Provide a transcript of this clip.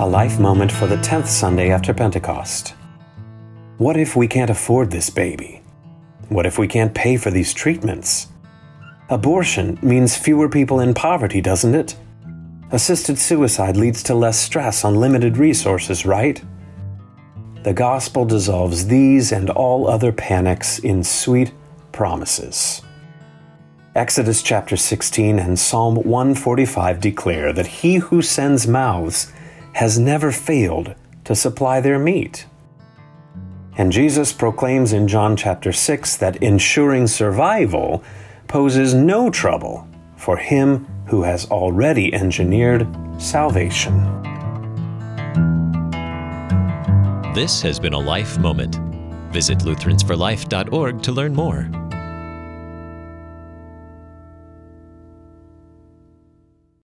a life moment for the 10th Sunday after Pentecost. What if we can't afford this baby? What if we can't pay for these treatments? Abortion means fewer people in poverty, doesn't it? Assisted suicide leads to less stress on limited resources, right? The gospel dissolves these and all other panics in sweet promises. Exodus chapter 16 and Psalm 145 declare that he who sends mouths has never failed to supply their meat. And Jesus proclaims in John chapter 6 that ensuring survival poses no trouble for him who has already engineered salvation. This has been a Life Moment. Visit Lutheransforlife.org to learn more.